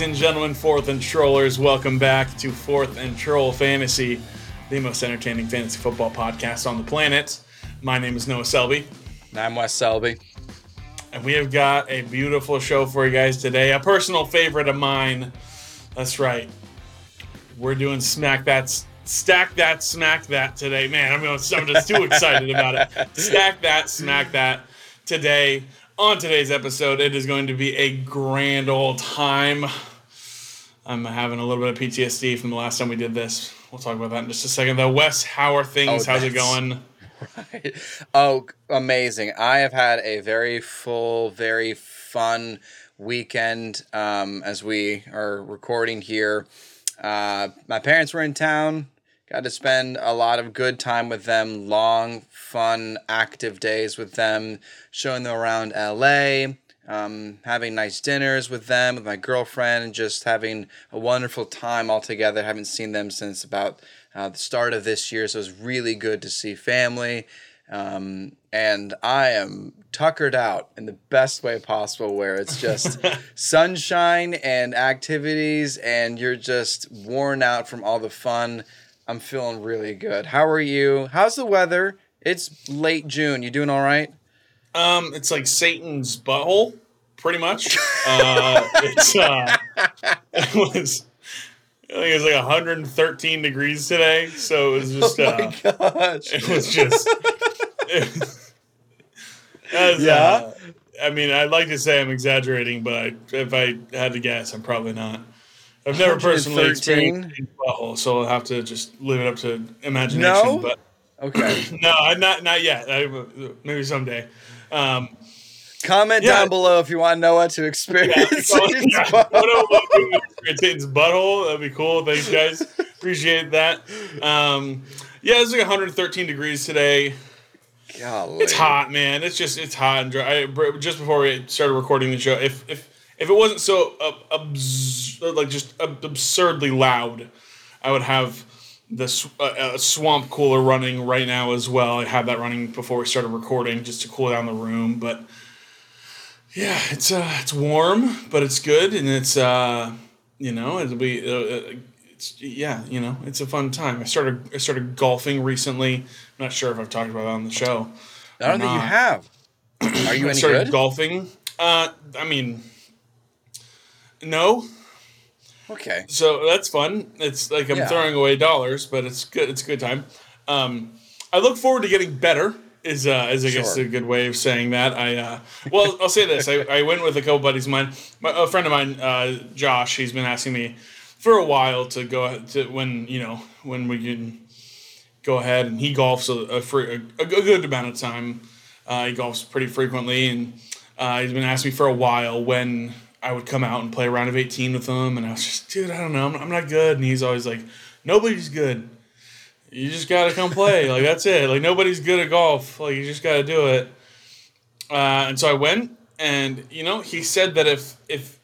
Ladies and gentlemen, fourth and trollers, welcome back to Fourth and Troll Fantasy, the most entertaining fantasy football podcast on the planet. My name is Noah Selby, And I'm Wes Selby. and we have got a beautiful show for you guys today. A personal favorite of mine. That's right. We're doing Smack That, Stack That, Smack That today. Man, I'm, gonna, I'm just too excited about it. Stack That, Smack That today. On today's episode, it is going to be a grand old time. I'm having a little bit of PTSD from the last time we did this. We'll talk about that in just a second. Though, Wes, how are things? Oh, How's it going? Right. Oh, amazing. I have had a very full, very fun weekend um, as we are recording here. Uh, my parents were in town. Got to spend a lot of good time with them, long, fun, active days with them, showing them around LA, um, having nice dinners with them, with my girlfriend, and just having a wonderful time all together. Haven't seen them since about uh, the start of this year, so it was really good to see family. Um, and I am tuckered out in the best way possible, where it's just sunshine and activities, and you're just worn out from all the fun. I'm feeling really good. How are you? How's the weather? It's late June. You doing all right? Um, it's like Satan's butthole, pretty much. Uh, it's uh, it was. I think it was like 113 degrees today, so it was just. oh Uh, my gosh. it was just. Yeah? uh, I mean, I'd like to say I'm exaggerating, but I, if I had to guess, I'm probably not. I've never personally experienced Satan's butthole, so I'll have to just leave it up to imagination. No? But Okay. no, not not yet. I, maybe someday. Um, Comment Yeah. down below if you want Noah to experience yeah, what a- what it's Satan's butthole. That'd be cool. Thanks, guys. Appreciate that. Um, yeah, it's like 113 degrees today. Golly. It's hot, man. It's just it's hot and dry. I, just before we started recording the show, if if if it wasn't so uh, abs- like just ab- absurdly loud, I would have the sw- uh, uh, swamp cooler running right now as well. I had that running before we started recording just to cool down the room, but yeah, it's uh it's warm, but it's good and it's uh you know it'll be uh, uh, it's yeah you know it's a fun time. I started I started golfing recently. I'm not sure if I've talked about that on the show. I don't think you have. Are you I any started good? golfing. Uh, I mean, no. Okay. So that's fun. It's like I'm Yeah. throwing away dollars, but it's good. It's a good time. Um, I look forward to getting better. Is uh, is I guess Sure. a good way of saying that. I uh, well, I'll say this. I, I went with a couple buddies of mine. My, a friend of mine, uh, Josh. He's been asking me for a while to go ahead to when you know when we can go ahead and he golfs a, a, free, a, a good amount of time. Uh, he golfs pretty frequently, and uh, he's been asking me for a while when I would come out and play a round of 18 with him. And I was just, dude, I don't know, I'm, I'm not good. And he's always like, nobody's good. You just gotta come play. like that's it. Like nobody's good at golf. Like you just gotta do it. Uh, and so I went, and you know, he said that if if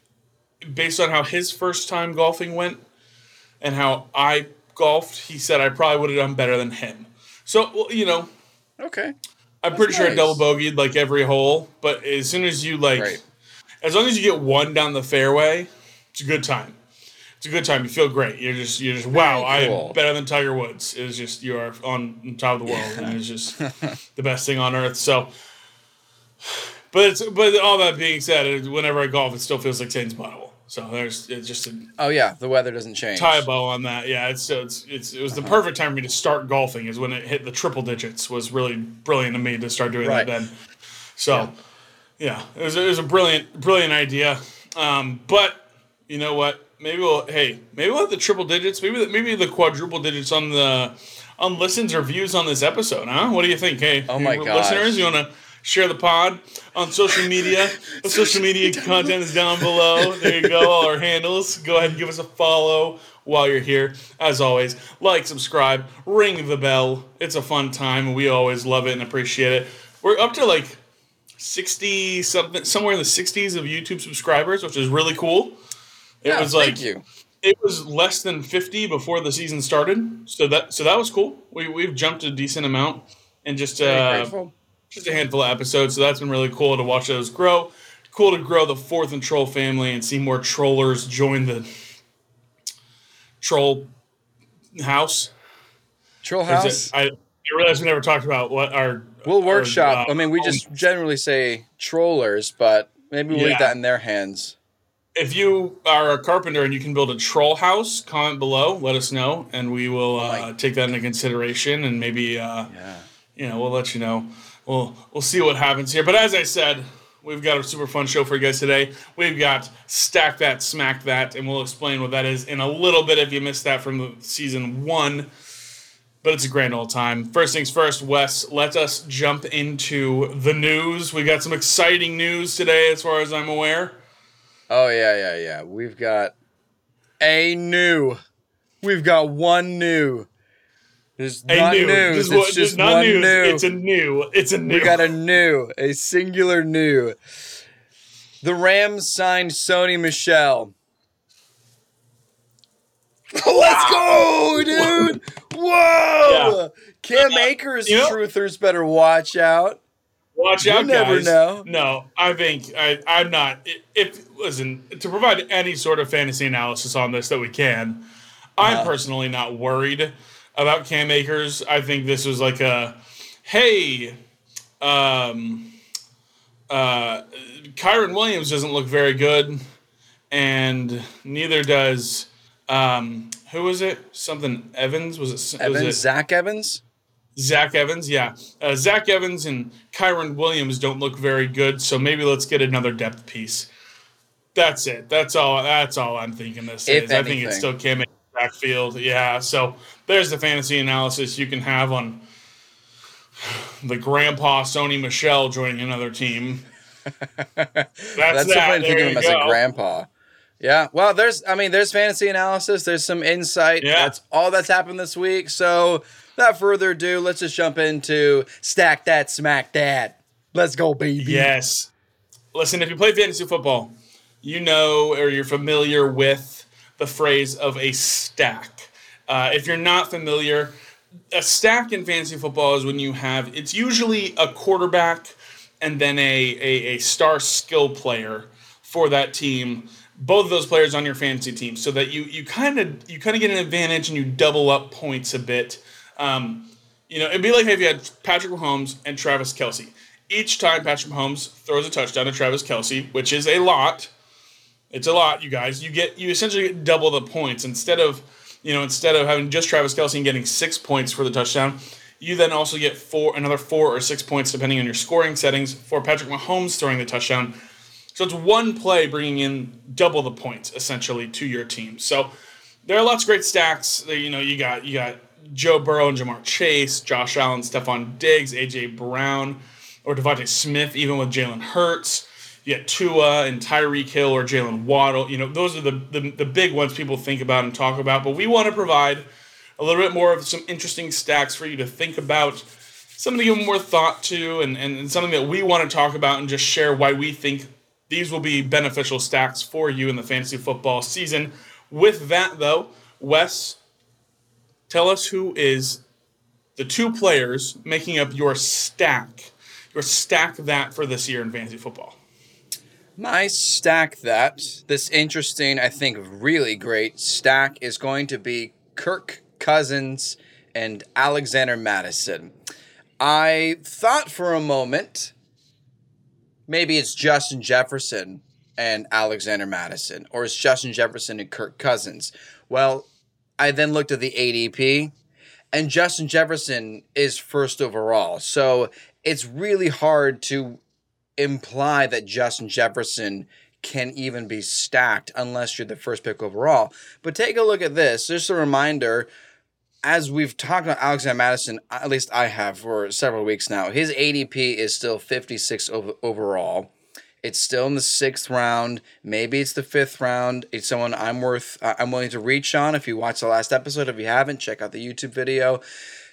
based on how his first time golfing went and how I golfed, he said I probably would have done better than him. So well, you know, Okay. I'm pretty sure I double bogeyed like every hole, but as soon as you like, Right. As long as you get one down the fairway, it's a good time. It's a good time. You feel great. You're just you're just wow. I'm better than Tiger Woods. It's just you are on top of the world, and it's just the best thing on earth. So, but it's but all that being said, whenever I golf, it still feels like Satan's butthole. So there's it's just a Oh yeah, the weather doesn't change. tie a bow on that. Yeah, it's it's it's it was the uh-huh. perfect time for me to start golfing. Is when it hit the triple digits. Was really brilliant to me to start doing Right. that then. So, yeah, it was it was a brilliant brilliant idea. Um, but you know what? Maybe we'll hey maybe we'll have the triple digits. Maybe the, maybe the quadruple digits on the on listens or views on this episode. Huh? What do you think? Hey, Oh my gosh. listeners, you want to share the pod on social media. the social media content is down below. There you go. All our handles. Go ahead and give us a follow while you're here. As always, like, subscribe, ring the bell. It's a fun time, we always love it and appreciate it. We're up to like 60 something, somewhere in the 60s of YouTube subscribers, which is really cool. It Yeah, was like thank you. it was less than 50 before the season started, so that so that was cool. We we've jumped a decent amount and just uh, just a handful of episodes, so that's been really cool to watch those grow. cool to grow the fourth and troll family and see more trollers join the troll house. Troll House. I, I realize we never talked about what our We'll our, workshop. uh, I mean, we just generally say trollers, but maybe we'll leave that in their hands. if you are a carpenter and you can build a troll house, comment below. Let us know, and we will uh, my- take that into consideration. And maybe uh, Yeah. you know we'll let you know. We'll we'll see what happens here. But as I said, we've got a super fun show for you guys today. We've got stack that, smack that, and we'll explain what that is in a little bit if you missed that from the season one. But it's a grand old time. First things first, Wes, let us jump into the news. We got some exciting news today, as far as I'm aware. Oh yeah, yeah, yeah. We've got a new. We've got one new. There's A not new. news. It's what- just not one news. new. It's a new. It's a new. we got a new, a singular new. The Rams signed Sony Michel. Let's go, dude! Cam Akers You know- truthers better watch out. Watch You out, never guys. know. No, I think I, I'm not. If listen to provide any sort of fantasy analysis on this that we can, I'm Uh-huh. personally not worried about Cam Akers. I think this was like a, hey, um, uh, Kyren Williams doesn't look very good, and neither does um, who was it? Something Evans was it? was Evans, it- Zach Evans. Zach Evans, yeah. Uh, Zach Evans and Kyren Williams don't look very good, so maybe let's get another depth piece. That's it. That's all. That's all I'm thinking. This If is. I think it's anything. still Cam Akers backfield. Yeah. So there's the fantasy analysis you can have on the grandpa Sony Michel joining another team. That's, That's that. There thinking of him as a grandpa. Yeah. Well, there's I mean, there's fantasy analysis, there's some insight. Yeah. That's all that's happened this week. So without further ado, let's just jump into stack that, smack that. Let's go, baby. Yes. Listen, if you play fantasy football, you know or you're familiar with the phrase of a stack. Uh, if you're not familiar, a stack in fantasy football is when you have it's usually a quarterback and then a, a, a star skill player for that team both of those players on your fantasy team so that you you kind of you kind of get an advantage and you double up points a bit um, you know it'd be like if you had patrick mahomes and travis kelce each time patrick mahomes throws a touchdown to travis kelce which is a lot it's a lot, you guys. You get you essentially get double the points instead of you know instead of having just Travis Kelce and getting six points for the touchdown. You then also get four another four or six points depending on your scoring settings for Patrick Mahomes throwing the touchdown. So it's one play bringing in double the points essentially to your team. So there are lots of great stacks. There, You know, you got you got Joe Burrow and Ja'Marr Chase, Josh Allen, Stefon Diggs, AJ Brown, or DeVonta Smith, even with Jalen Hurts. You got Tua and Tyreek Hill or Jaylen Waddle. You know, those are the, the the big ones people think about and talk about. But we want to provide a little bit more of some interesting stacks for you to think about, something to give more thought to, and, and, and something that we want to talk about and just share why we think these will be beneficial stacks for you in the fantasy football season. With that, though, Wes, tell us who is the two players making up your stack, your stack that for this year in fantasy football. My stack that, this interesting, I think really great stack is going to be Kirk Cousins and Alexander Mattison. I thought for a moment maybe it's Justin Jefferson and Alexander Mattison, or it's Justin Jefferson and Kirk Cousins. Well, I then looked at the ADP, and Justin Jefferson is first overall. So it's really hard to imply that Justin Jefferson can even be stacked unless you're the first pick overall. But take a look at this. Just a reminder as we've talked about Alexander Mattison, at least I have for several weeks now, his ADP is still 56 overall. It's still in the sixth round. Maybe it's the fifth round. It's someone I'm worth. Uh, I'm willing to reach on. If you watch the last episode, if you haven't, check out the YouTube video.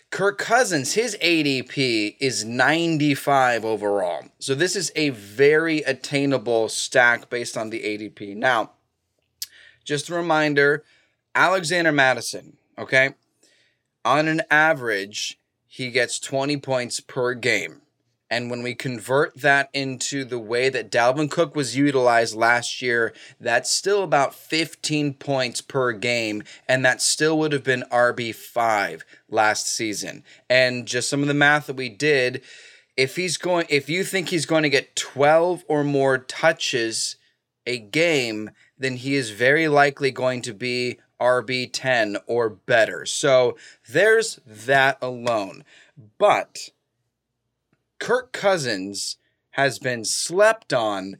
Kirk Cousins, his ADP is 95 overall. So this is a very attainable stack based on the ADP. Now, just a reminder Alexander Mattison, okay? On an average, he gets 20 points per game. And when we convert that into the way that Dalvin Cook was utilized last year, that's still about 15 points per game. And that still would have been RB5 last season. And just some of the math that we did, if he's going, if you think he's going to get 12 or more touches a game, then he is very likely going to be RB10 or better. So there's that alone. But Kirk Cousins has been slept on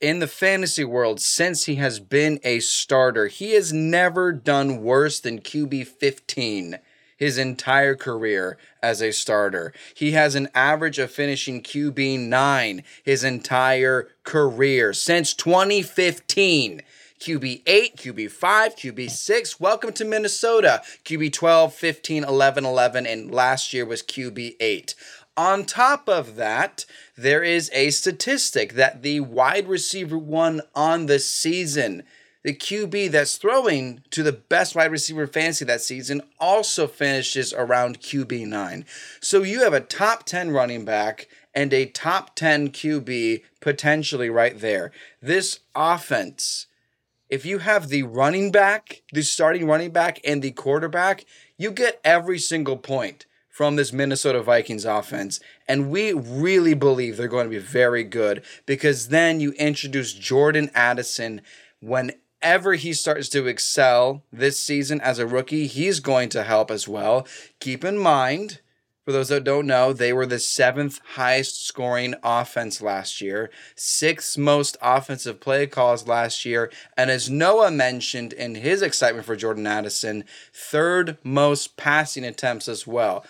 in the fantasy world since he has been a starter. He has never done worse than QB 15 his entire career as a starter. He has an average of finishing QB 9 his entire career since 2015. QB 8, QB 5, QB 6. Welcome to Minnesota. QB 12, 15, 11, 11, and last year was QB 8. On top of that, there is a statistic that the wide receiver one on the season, the QB that's throwing to the best wide receiver fantasy that season, also finishes around QB 9. So you have a top 10 running back and a top 10 QB potentially right there. This offense, if you have the running back, the starting running back, and the quarterback, you get every single point from this Minnesota Vikings offense. And we really believe they're going to be very good because then you introduce Jordan Addison whenever he starts to excel this season as a rookie, he's going to help as well. Keep in mind, for those that don't know, they were the seventh highest scoring offense last year, sixth most offensive play calls last year, and as Noah mentioned in his excitement for Jordan Addison, third most passing attempts as well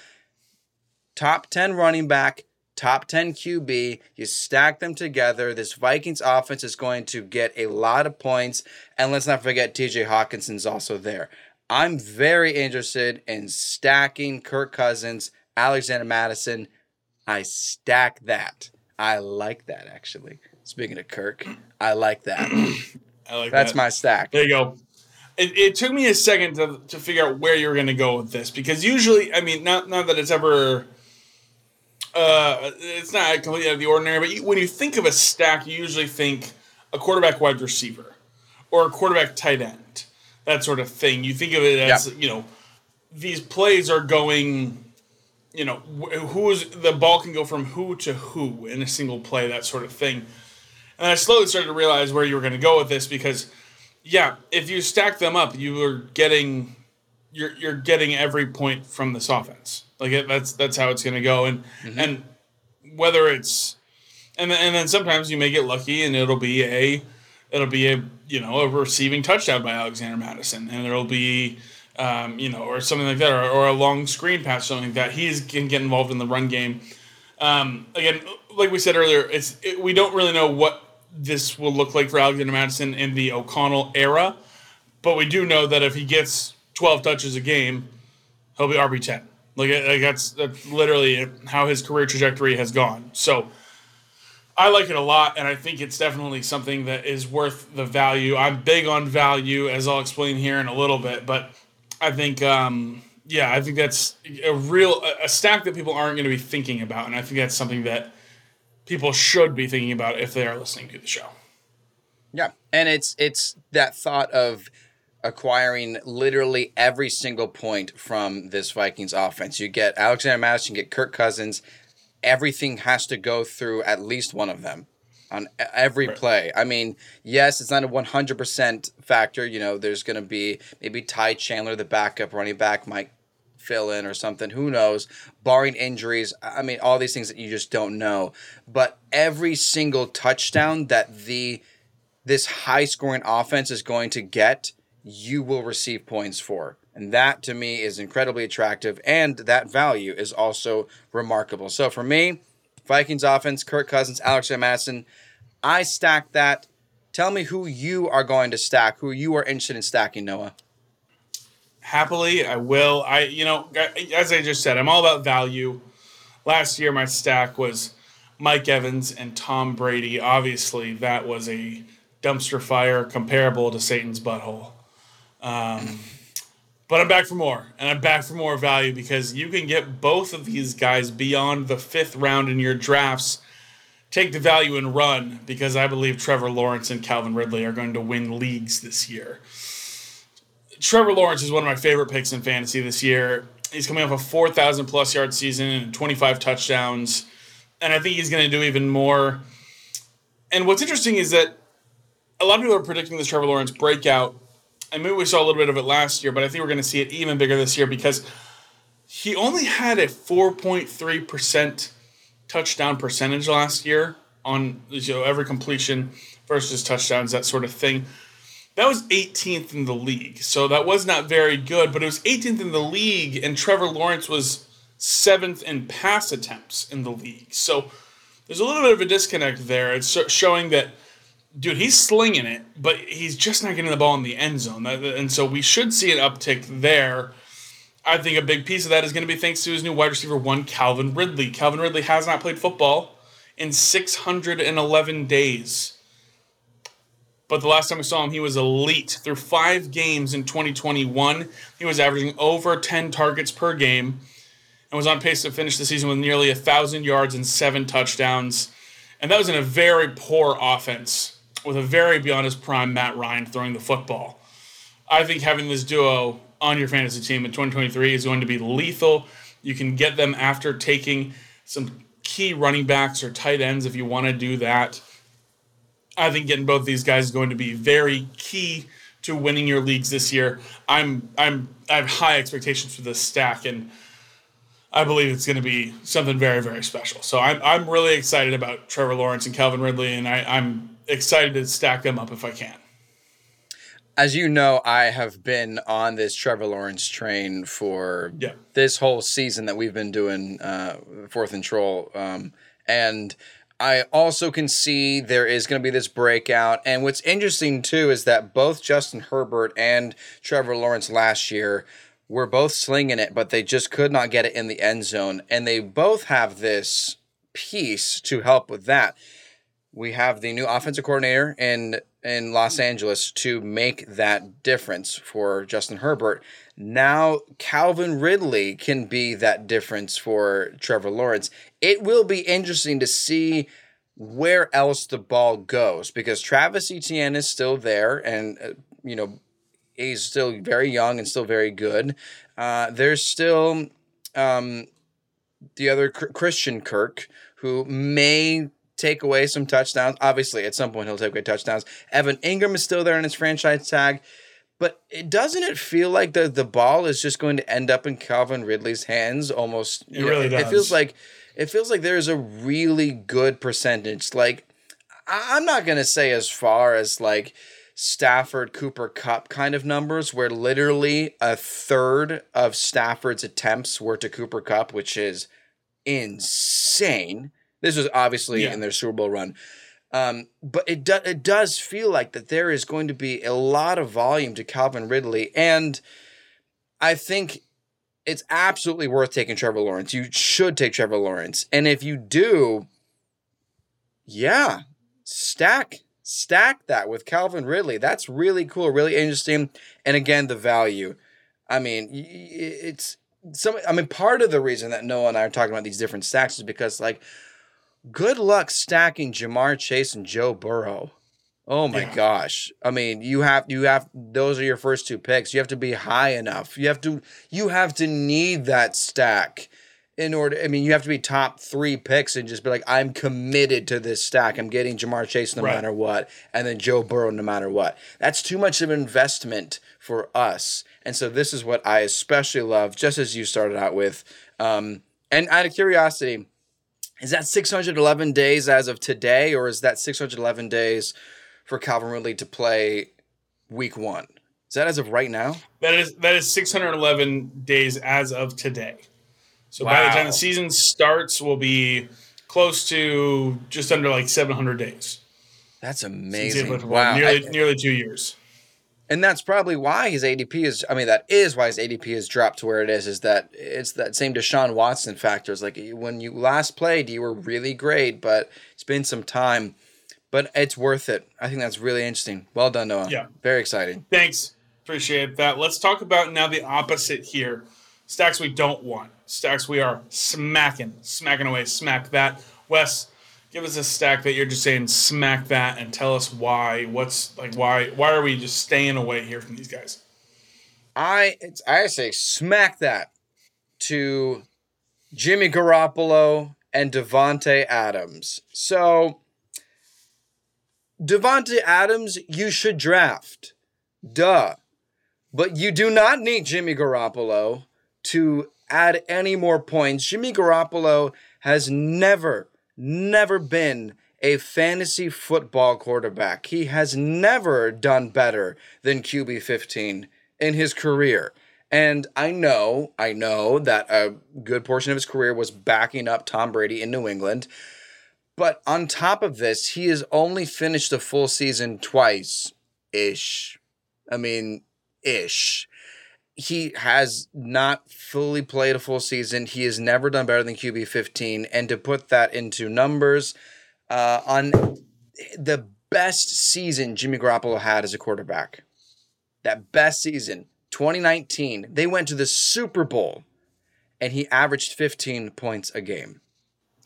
top 10 running back, top 10 QB. You stack them together. This Vikings offense is going to get a lot of points. And let's not forget, TJ Hockenson's also there. I'm very interested in stacking Kirk Cousins, Alexander Mattison. I stack that. I like that actually. Speaking of Kirk, I like that. I like That's that. my stack. There you go. It, it took me a second to, to figure out where you were going to go with this because usually, I mean, not not that it's ever uh, it's not completely out of the ordinary, but you, when you think of a stack, you usually think a quarterback wide receiver or a quarterback tight end, that sort of thing. You think of it as, yeah. you know, these plays are going, you know, who is the ball can go from who to who in a single play, that sort of thing. And I slowly started to realize where you were going to go with this because, yeah, if you stack them up, you are getting you're you're getting every point from this offense. Like it, that's that's how it's going to go, and mm-hmm. and whether it's and then, and then sometimes you may get lucky and it'll be a it'll be a you know a receiving touchdown by Alexander Mattison, and it'll be um, you know or something like that, or, or a long screen pass, something like that. He can get involved in the run game. Um, again, like we said earlier, it's it, we don't really know what this will look like for Alexander Mattison in the O'Connell era, but we do know that if he gets 12 touches a game, he'll be RB 10. Like, like that's that's literally how his career trajectory has gone. So I like it a lot, and I think it's definitely something that is worth the value. I'm big on value, as I'll explain here in a little bit, but I think, um, yeah, I think that's a real a stack that people aren't going to be thinking about, and I think that's something that people should be thinking about if they are listening to the show. Yeah, and it's it's that thought of acquiring literally every single point from this Vikings offense. You get Alexander Mattison, you get Kirk Cousins. Everything has to go through at least one of them on every right. play. I mean, yes, it's not a 100% factor. You know, there's going to be maybe Ty Chandler, the backup running back, might fill in or something. Who knows? Barring injuries, I mean, all these things that you just don't know. But every single touchdown that the this high scoring offense is going to get you will receive points for. And that to me is incredibly attractive. And that value is also remarkable. So for me, Vikings offense, Kirk Cousins, Alex Mattison, I stack that. Tell me who you are going to stack, who you are interested in stacking, Noah. Happily, I will. I, you know, as I just said, I'm all about value. Last year, my stack was Mike Evans and Tom Brady. Obviously, that was a dumpster fire comparable to Satan's butthole. Um, but I'm back for more, and I'm back for more value because you can get both of these guys beyond the fifth round in your drafts. Take the value and run because I believe Trevor Lawrence and Calvin Ridley are going to win leagues this year. Trevor Lawrence is one of my favorite picks in fantasy this year. He's coming off a 4,000 plus yard season and 25 touchdowns. And I think he's going to do even more. And what's interesting is that a lot of people are predicting this Trevor Lawrence breakout. I mean, we saw a little bit of it last year, but I think we're going to see it even bigger this year because he only had a 4.3% touchdown percentage last year on you know, every completion versus touchdowns, that sort of thing. That was 18th in the league. So that was not very good, but it was 18th in the league, and Trevor Lawrence was seventh in pass attempts in the league. So there's a little bit of a disconnect there. It's showing that, dude, he's slinging it, but he's just not getting the ball in the end zone. And so we should see an uptick there. I think a big piece of that is going to be thanks to his new wide receiver one, Calvin Ridley. Calvin Ridley has not played football in 611 days. But the last time we saw him, he was elite. Through five games in 2021, he was averaging over 10 targets per game and was on pace to finish the season with nearly 1,000 yards and seven touchdowns. And that was in a very poor offense with a very beyond his prime Matt Ryan throwing the football. I think having this duo on your fantasy team in 2023 is going to be lethal. You can get them after taking some key running backs or tight ends if you want to do that. I think getting both these guys is going to be very key to winning your leagues this year. I'm I'm I have high expectations for this stack, and I believe it's going to be something very very special. So I'm I'm really excited about Trevor Lawrence and Calvin Ridley, and I, I'm excited to stack them up if I can. As you know, I have been on this Trevor Lawrence train for yeah. this whole season that we've been doing uh, Fourth and Troll, um, and I also can see there is going to be this breakout. And what's interesting too is that both Justin Herbert and Trevor Lawrence last year were both slinging it, but they just could not get it in the end zone. And they both have this piece to help with that. We have the new offensive coordinator in in Los Angeles to make that difference for Justin Herbert. Now Calvin Ridley can be that difference for Trevor Lawrence. It will be interesting to see where else the ball goes because Travis Etienne is still there and uh, you know he's still very young and still very good. Uh, there's still um, the other Christian Kirk who may take away some touchdowns. Obviously, at some point he'll take away touchdowns. Evan Engram is still there in his franchise tag. But it doesn't it feel like the the ball is just going to end up in Calvin Ridley's hands almost? It really does. It feels like it feels like there's a really good percentage. Like I'm not gonna say as far as like Stafford Cooper Kupp kind of numbers, where literally a third of Stafford's attempts were to Cooper Kupp, which is insane. This was obviously yeah. in their Super Bowl run. Um, but it do, it does feel like that there is going to be a lot of volume to Calvin Ridley, and I think it's absolutely worth taking Trevor Lawrence. You should take Trevor Lawrence, and if you do, yeah, stack stack that with Calvin Ridley. That's really cool, really interesting, and again, the value. I mean, it's some. I mean, part of the reason that Noah and I are talking about these different stacks is because like good luck stacking Ja'Marr Chase and Joe Burrow. Oh my yeah. gosh. I mean, you have you have those are your first two picks. You have to be high enough. You have to you have to need that stack in order I mean, you have to be top 3 picks and just be like I'm committed to this stack. I'm getting Ja'Marr Chase no right. matter what and then Joe Burrow no matter what. That's too much of an investment for us. And so this is what I especially love just as you started out with um and out of curiosity, is that 611 days as of today, or is that 611 days for Calvin Ridley to play week one? Is that as of right now? That is that is 611 days as of today. So wow. by the time the season starts, we'll be close to just under like 700 days. That's amazing. Wow, nearly I, nearly two years and that's probably why his ADP is. I mean, that is why his ADP has dropped to where it is. Is that it's that same Deshaun Watson factors. Like when you last played, you were really great, but it's been some time. But it's worth it. I think that's really interesting. Well done, Noah. Yeah, very exciting. Thanks. Appreciate that. Let's talk about now the opposite here. Stacks we don't want. Stacks we are smacking, smacking away, smack that. Wes, give us a stack that you're just saying smack that and tell us why. What's like why why are we just staying away here from these guys? I it's I say smack that to Jimmy Garoppolo and Davante Adams. So Davante Adams, you should draft. Duh. But you do not need Jimmy Garoppolo to add any more points. Jimmy Garoppolo has never, never been a fantasy football quarterback. He has never done better than QB 15 in his career. And I know, I know that a good portion of his career was backing up Tom Brady in New England. But on top of this, he has only finished a full season twice ish. I mean, ish. He has not fully played a full season. He has never done better than QB 15. And to put that into numbers, uh, on the best season Jimmy Garoppolo had as a quarterback, that best season, 2019, they went to the Super Bowl and he averaged 15 points a game.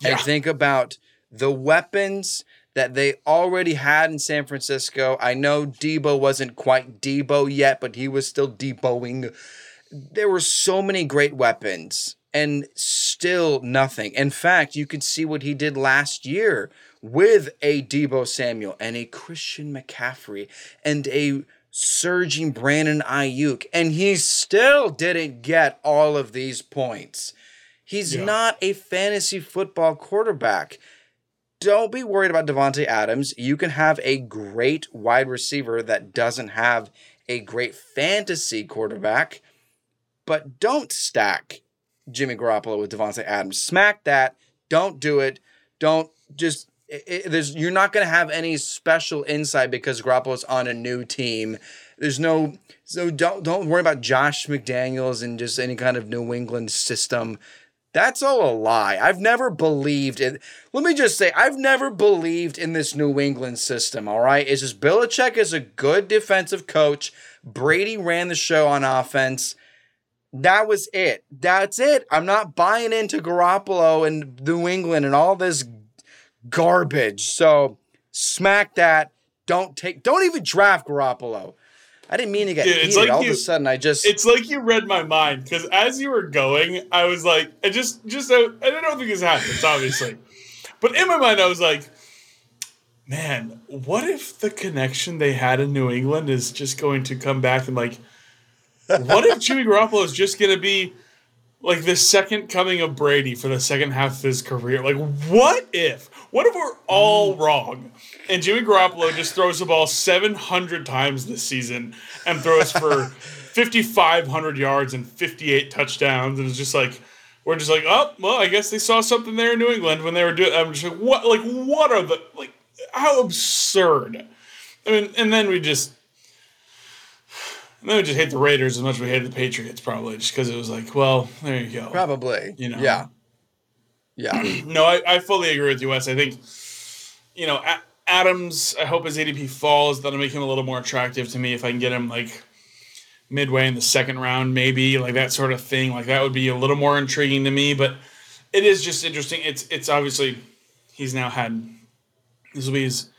Yeah. And think about the weapons that they already had in San Francisco. I know Deebo wasn't quite Deebo yet, but he was still Deboing. There were so many great weapons and still nothing. In fact, you can see what he did last year with a Deebo Samuel and a Christian McCaffrey and a surging Brandon Aiyuk, and he still didn't get all of these points. He's yeah. not a fantasy football quarterback don't be worried about Davante Adams. You can have a great wide receiver that doesn't have a great fantasy quarterback, but don't stack Jimmy Garoppolo with Davante Adams. Smack that. Don't do it. Don't just. It, it, there's you're not going to have any special insight because Garoppolo's on a new team. There's no so don't don't worry about Josh McDaniels and just any kind of New England system. That's all a lie. I've never believed in. Let me just say, I've never believed in this New England system. All right, it's just Belichick is a good defensive coach. Brady ran the show on offense. That was it. That's it. I'm not buying into Garoppolo and New England and all this garbage. So smack that. Don't take. Don't even draft Garoppolo. I didn't mean to get Dude, heated. Like All you, of a sudden, I just. It's like you read my mind because as you were going, I was like, I just, just, I, I don't think this happens, obviously. but in my mind, I was like, man, what if the connection they had in New England is just going to come back and like, what if Jimmy Garoppolo is just going to be like the second coming of Brady for the second half of his career? Like, what if? What if we're all wrong? and Jimmy Garoppolo just throws the ball 700 times this season and throws for 5,500 yards and 58 touchdowns, and it's just like we're just like, oh, well, I guess they saw something there in New England when they were doing. I'm just like, what? Like, what are the like? How absurd! I mean, and then we just. And then we just hate the Raiders as much as we hate the Patriots, probably, just because it was like, well, there you go. Probably. You know. Yeah. Yeah. no, I, I fully agree with you, Wes. I think, you know, Adams, I hope his ADP falls. That'll make him a little more attractive to me if I can get him like midway in the second round, maybe like that sort of thing. Like that would be a little more intriguing to me. But it is just interesting. It's it's obviously he's now had this will be his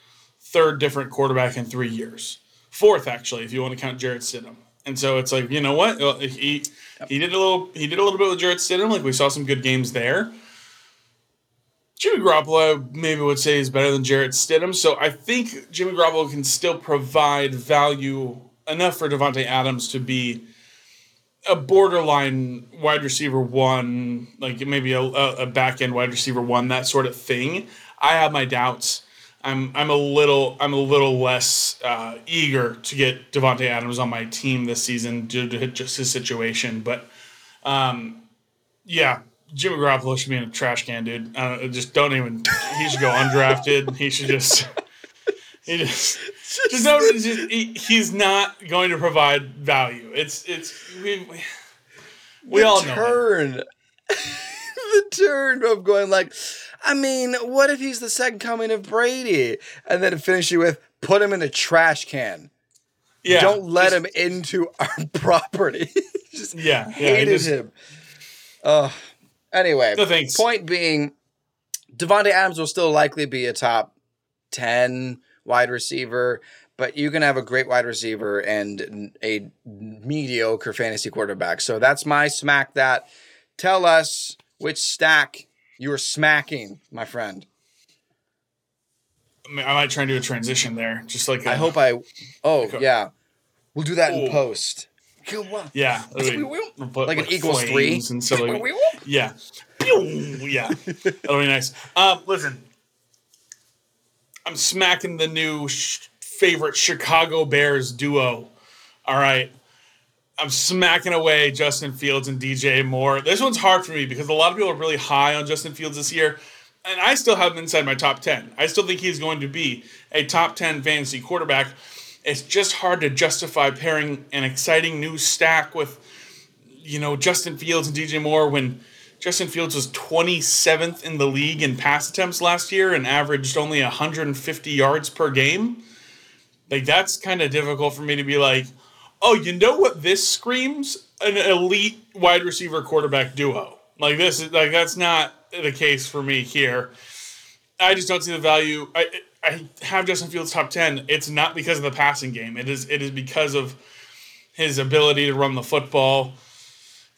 third different quarterback in three years, fourth actually if you want to count Jarrett Stidham. And so it's like you know what he he did a little he did a little bit with Jarrett Stidham. Like we saw some good games there. Jimmy Garoppolo maybe would say is better than Jarrett Stidham. So I think Jimmy Garoppolo can still provide value enough for Davante Adams to be a borderline wide receiver one, like maybe a, a back end wide receiver one, that sort of thing. I have my doubts. I'm I'm a little I'm a little less uh, eager to get Davante Adams on my team this season due to just his situation, but um, yeah, Jimmy Garoppolo should be in a trash can, dude. Uh, just don't even. He should go undrafted. he should just. He just. Just, don't. Just, he, he's not going to provide value. It's it's we we, we all know. Turn. the turn of going like, I mean, what if he's the second coming of Brady, and then finish you with put him in a trash can. Yeah, don't let him into our property. just yeah, hated yeah, just, him. Uh, anyway, no thanks. point being, Davante Adams will still likely be a top ten wide receiver, but you can have a great wide receiver and a mediocre fantasy quarterback. So that's my smack. That tell us which stack you are smacking, my friend. I, mean, I might try and do a transition there, just like I hope I. Oh yeah, we'll do that in post. Yeah, like an equals three and so like, yeah, yeah, that'll be nice. Um, listen, I'm smacking the new sh- favorite Chicago Bears duo. All right. I'm smacking away Justin Fields and DJ Moore. This one's hard for me because a lot of people are really high on Justin Fields this year, and I still have him inside my top 10. I still think he's going to be a top 10 fantasy quarterback. It's just hard to justify pairing an exciting new stack with, you know, Justin Fields and DJ Moore when Justin Fields was 27th in the league in pass attempts last year and averaged only 150 yards per game. Like that's kind of difficult for me to be like, oh, you know what? This screams an elite wide receiver quarterback duo. Like this is like that's not the case for me here. I just don't see the value. I I have Justin Fields top ten. It's not because of the passing game. It is it is because of his ability to run the football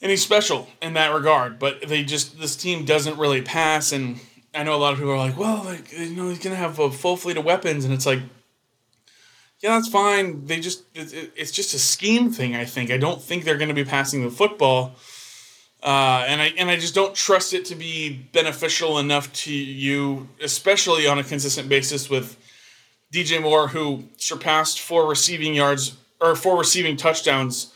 and he's special in that regard. But they just this team doesn't really pass, and I know a lot of people are like, well, like you know, he's gonna have a full fleet of weapons, and it's like, yeah, that's fine. They just it's just a scheme thing. I think I don't think they're gonna be passing the football. Uh, and I and I just don't trust it to be beneficial enough to you, especially on a consistent basis with DJ Moore, who surpassed four receiving yards or four receiving touchdowns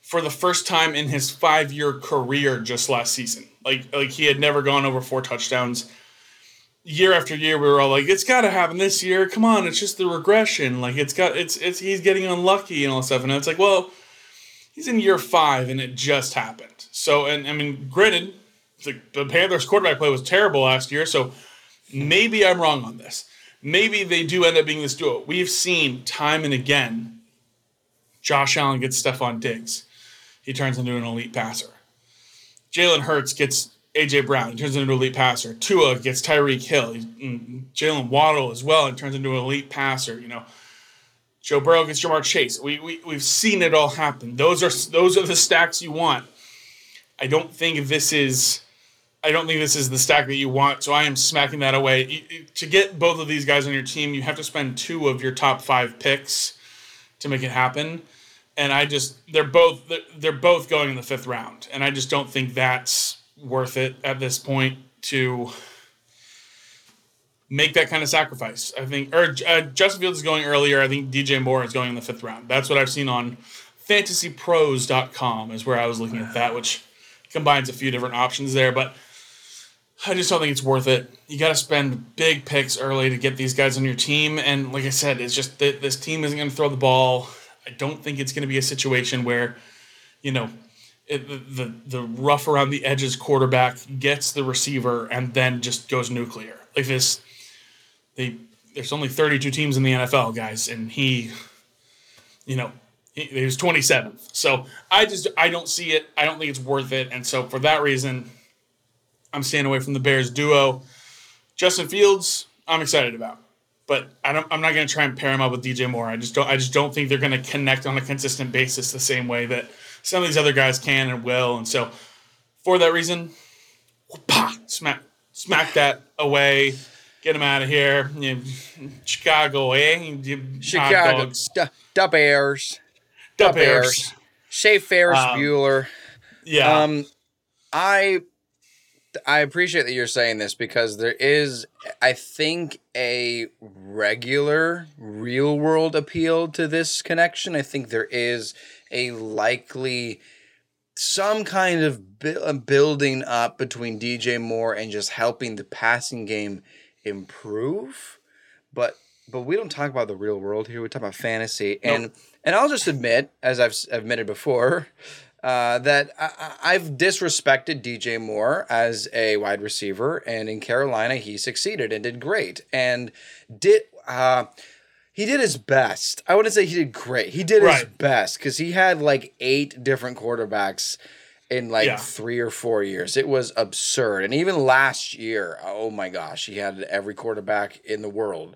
for the first time in his five year career just last season. Like like he had never gone over four touchdowns. Year after year, we were all like, "It's got to happen this year. Come on, it's just the regression. Like it's got it's it's he's getting unlucky and all stuff." And it's like, well, he's in year five and it just happened. So and I mean, granted, the, the Panthers quarterback play was terrible last year. So maybe I'm wrong on this. Maybe they do end up being this duo. We've seen time and again. Josh Allen gets Stefon Diggs he turns into an elite passer. Jalen Hurts gets AJ Brown, he turns into an elite passer. Tua gets Tyreek Hill, mm, Jaylen Waddle as well, and turns into an elite passer. You know, Joe Burrow gets Ja'Marr Chase. We, we we've seen it all happen. Those are those are the stacks you want. I don't think this is. I don't think this is the stack that you want, so I am smacking that away. To get both of these guys on your team, you have to spend two of your top five picks to make it happen and I just they're both they're both going in the fifth round, and I just don't think that's worth it at this point to make that kind of sacrifice. I think or uh, Justin Fields is going earlier. I think DJ Moore is going in the fifth round. That's what I've seen on FantasyPros.com is where I was looking at that, which combines a few different options there, but. I just don't think it's worth it. You got to spend big picks early to get these guys on your team, and like I said, it's just that this team isn't going to throw the ball I don't think it's going to be a situation where, you know, the, the rough around the edges quarterback gets the receiver and then just goes nuclear like this. They there's only 32 teams in the NFL, guys, and he, you know, he, he was 27th. So I just I don't see it. I don't think it's worth it, and so for that reason, I'm staying away from the Bears duo. Justin Fields, I'm excited about but I don't, I'm not going to try and pair him up with DJ Moore. I just don't. I just don't think they're going to connect on a consistent basis the same way that some of these other guys can and will. And so, for that reason, smack smack that away. Get him out of here. You Chicago, eh? Chicago, the Bears, the Bears. Say Ferris um, Bueller. Yeah. Um, I I appreciate that you're saying this because there is, I think, a regular real world appeal to this connection. I think there is a likely some kind of bu- building up between DJ Moore and just helping the passing game improve. But but we don't talk about the real world here. We talk about fantasy, and nope. and I'll just admit, as I've admitted before, uh, that I, have disrespected DJ Moore as a wide receiver, and in Carolina he succeeded and did great, and did uh, he did his best. I wouldn't say he did great. He did his best because he had like eight different quarterbacks in like Yeah. three or four years. It was absurd. And even last year, oh my gosh, he had every quarterback in the world.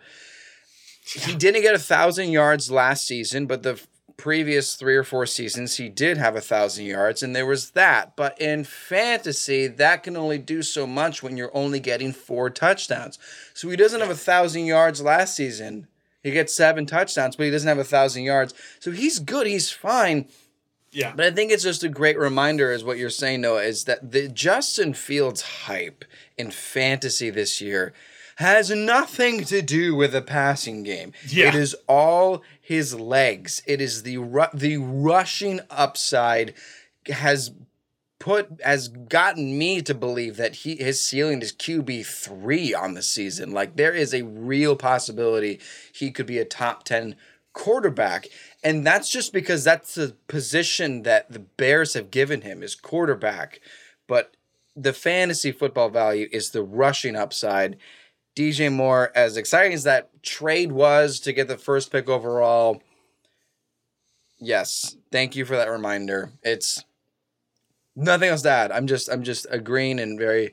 He didn't get a thousand yards last season, but the previous three or four seasons he did have a thousand yards, and there was that. But in fantasy, that can only do so much when you're only getting four touchdowns. So he doesn't have a thousand yards last season. He gets seven touchdowns, but he doesn't have a thousand yards. So he's good. He's fine. Yeah. But I think it's just a great reminder, is what you're saying, Noah, is that the Justin Fields hype in fantasy this year has nothing to do with the passing game. Yeah. It is all his legs. It is the ru- the rushing upside has put has gotten me to believe that he his ceiling is QB three on the season. Like there is a real possibility he could be a top ten quarterback. And that's just because that's the position that the Bears have given him is quarterback. But the fantasy football value is the rushing upside. DJ Moore, as exciting as that trade was to get the first pick overall, yes, thank you for that reminder. It's nothing else to add. I'm just I'm just agreeing and very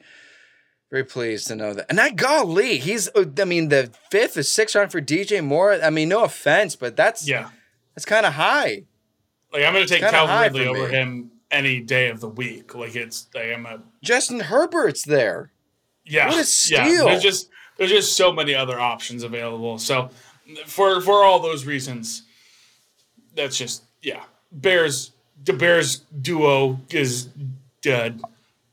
very pleased to know that. And that golly, he's uh, I mean the fifth or sixth round for DJ Moore. I mean, no offense, but that's Yeah. that's kind of high. Like I'm gonna take Calvin Ridley over me. him any day of the week. Like it's like I'm a Justin Herbert's there. yeah. What a Yeah. steal. There's just there's just so many other options available. So for for all those reasons, that's just yeah. Bears the Bears duo is dead.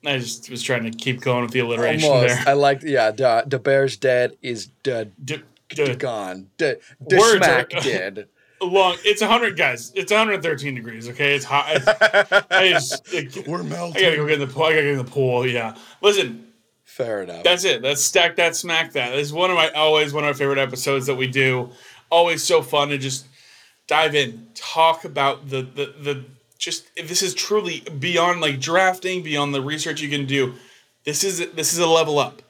I just was trying to keep going with the alliteration Almost. there. I like yeah. The, the Bears dead is dead. D- d- Gone. The, the Words smack are- dead. long. It's 100 guys. It's 113 degrees. Okay, it's hot. I just, like, We're melting. I melting. gotta go get in the pool. I gotta get in the pool. Yeah. Listen, Fair enough. that's it. That's stack that, smack that. It's one of my always one of my favorite episodes that we do. Always so fun to just dive in, talk about the the the just if this is truly beyond like drafting, beyond the research you can do. This is this is a level up.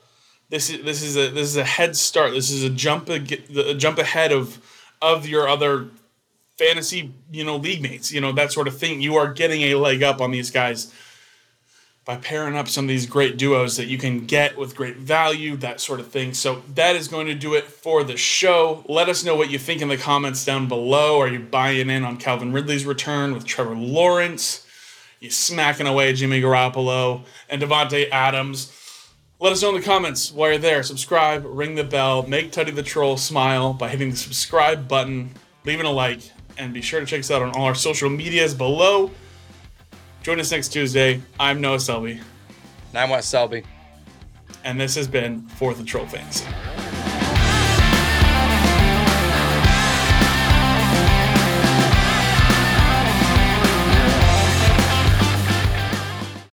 This is this is a this is a head start. This is a jump ag- a jump ahead of of your other fantasy, you know, league mates, you know, that sort of thing. You are getting a leg up on these guys by pairing up some of these great duos that you can get with great value, that sort of thing. So that is going to do it for the show. Let us know what you think in the comments down below. Are you buying in on Calvin Ridley's return with Trevor Lawrence? You smacking away Jimmy Garoppolo and Davante Adams? Let us know in the comments while you're there. Subscribe, ring the bell, make Teddy the Troll smile by hitting the subscribe button, leaving a like, and be sure to check us out on all our social medias below. Join us next Tuesday. I'm Noah Selby, And I'm Wes Selby. and this has been 4th and Troll Fantasy.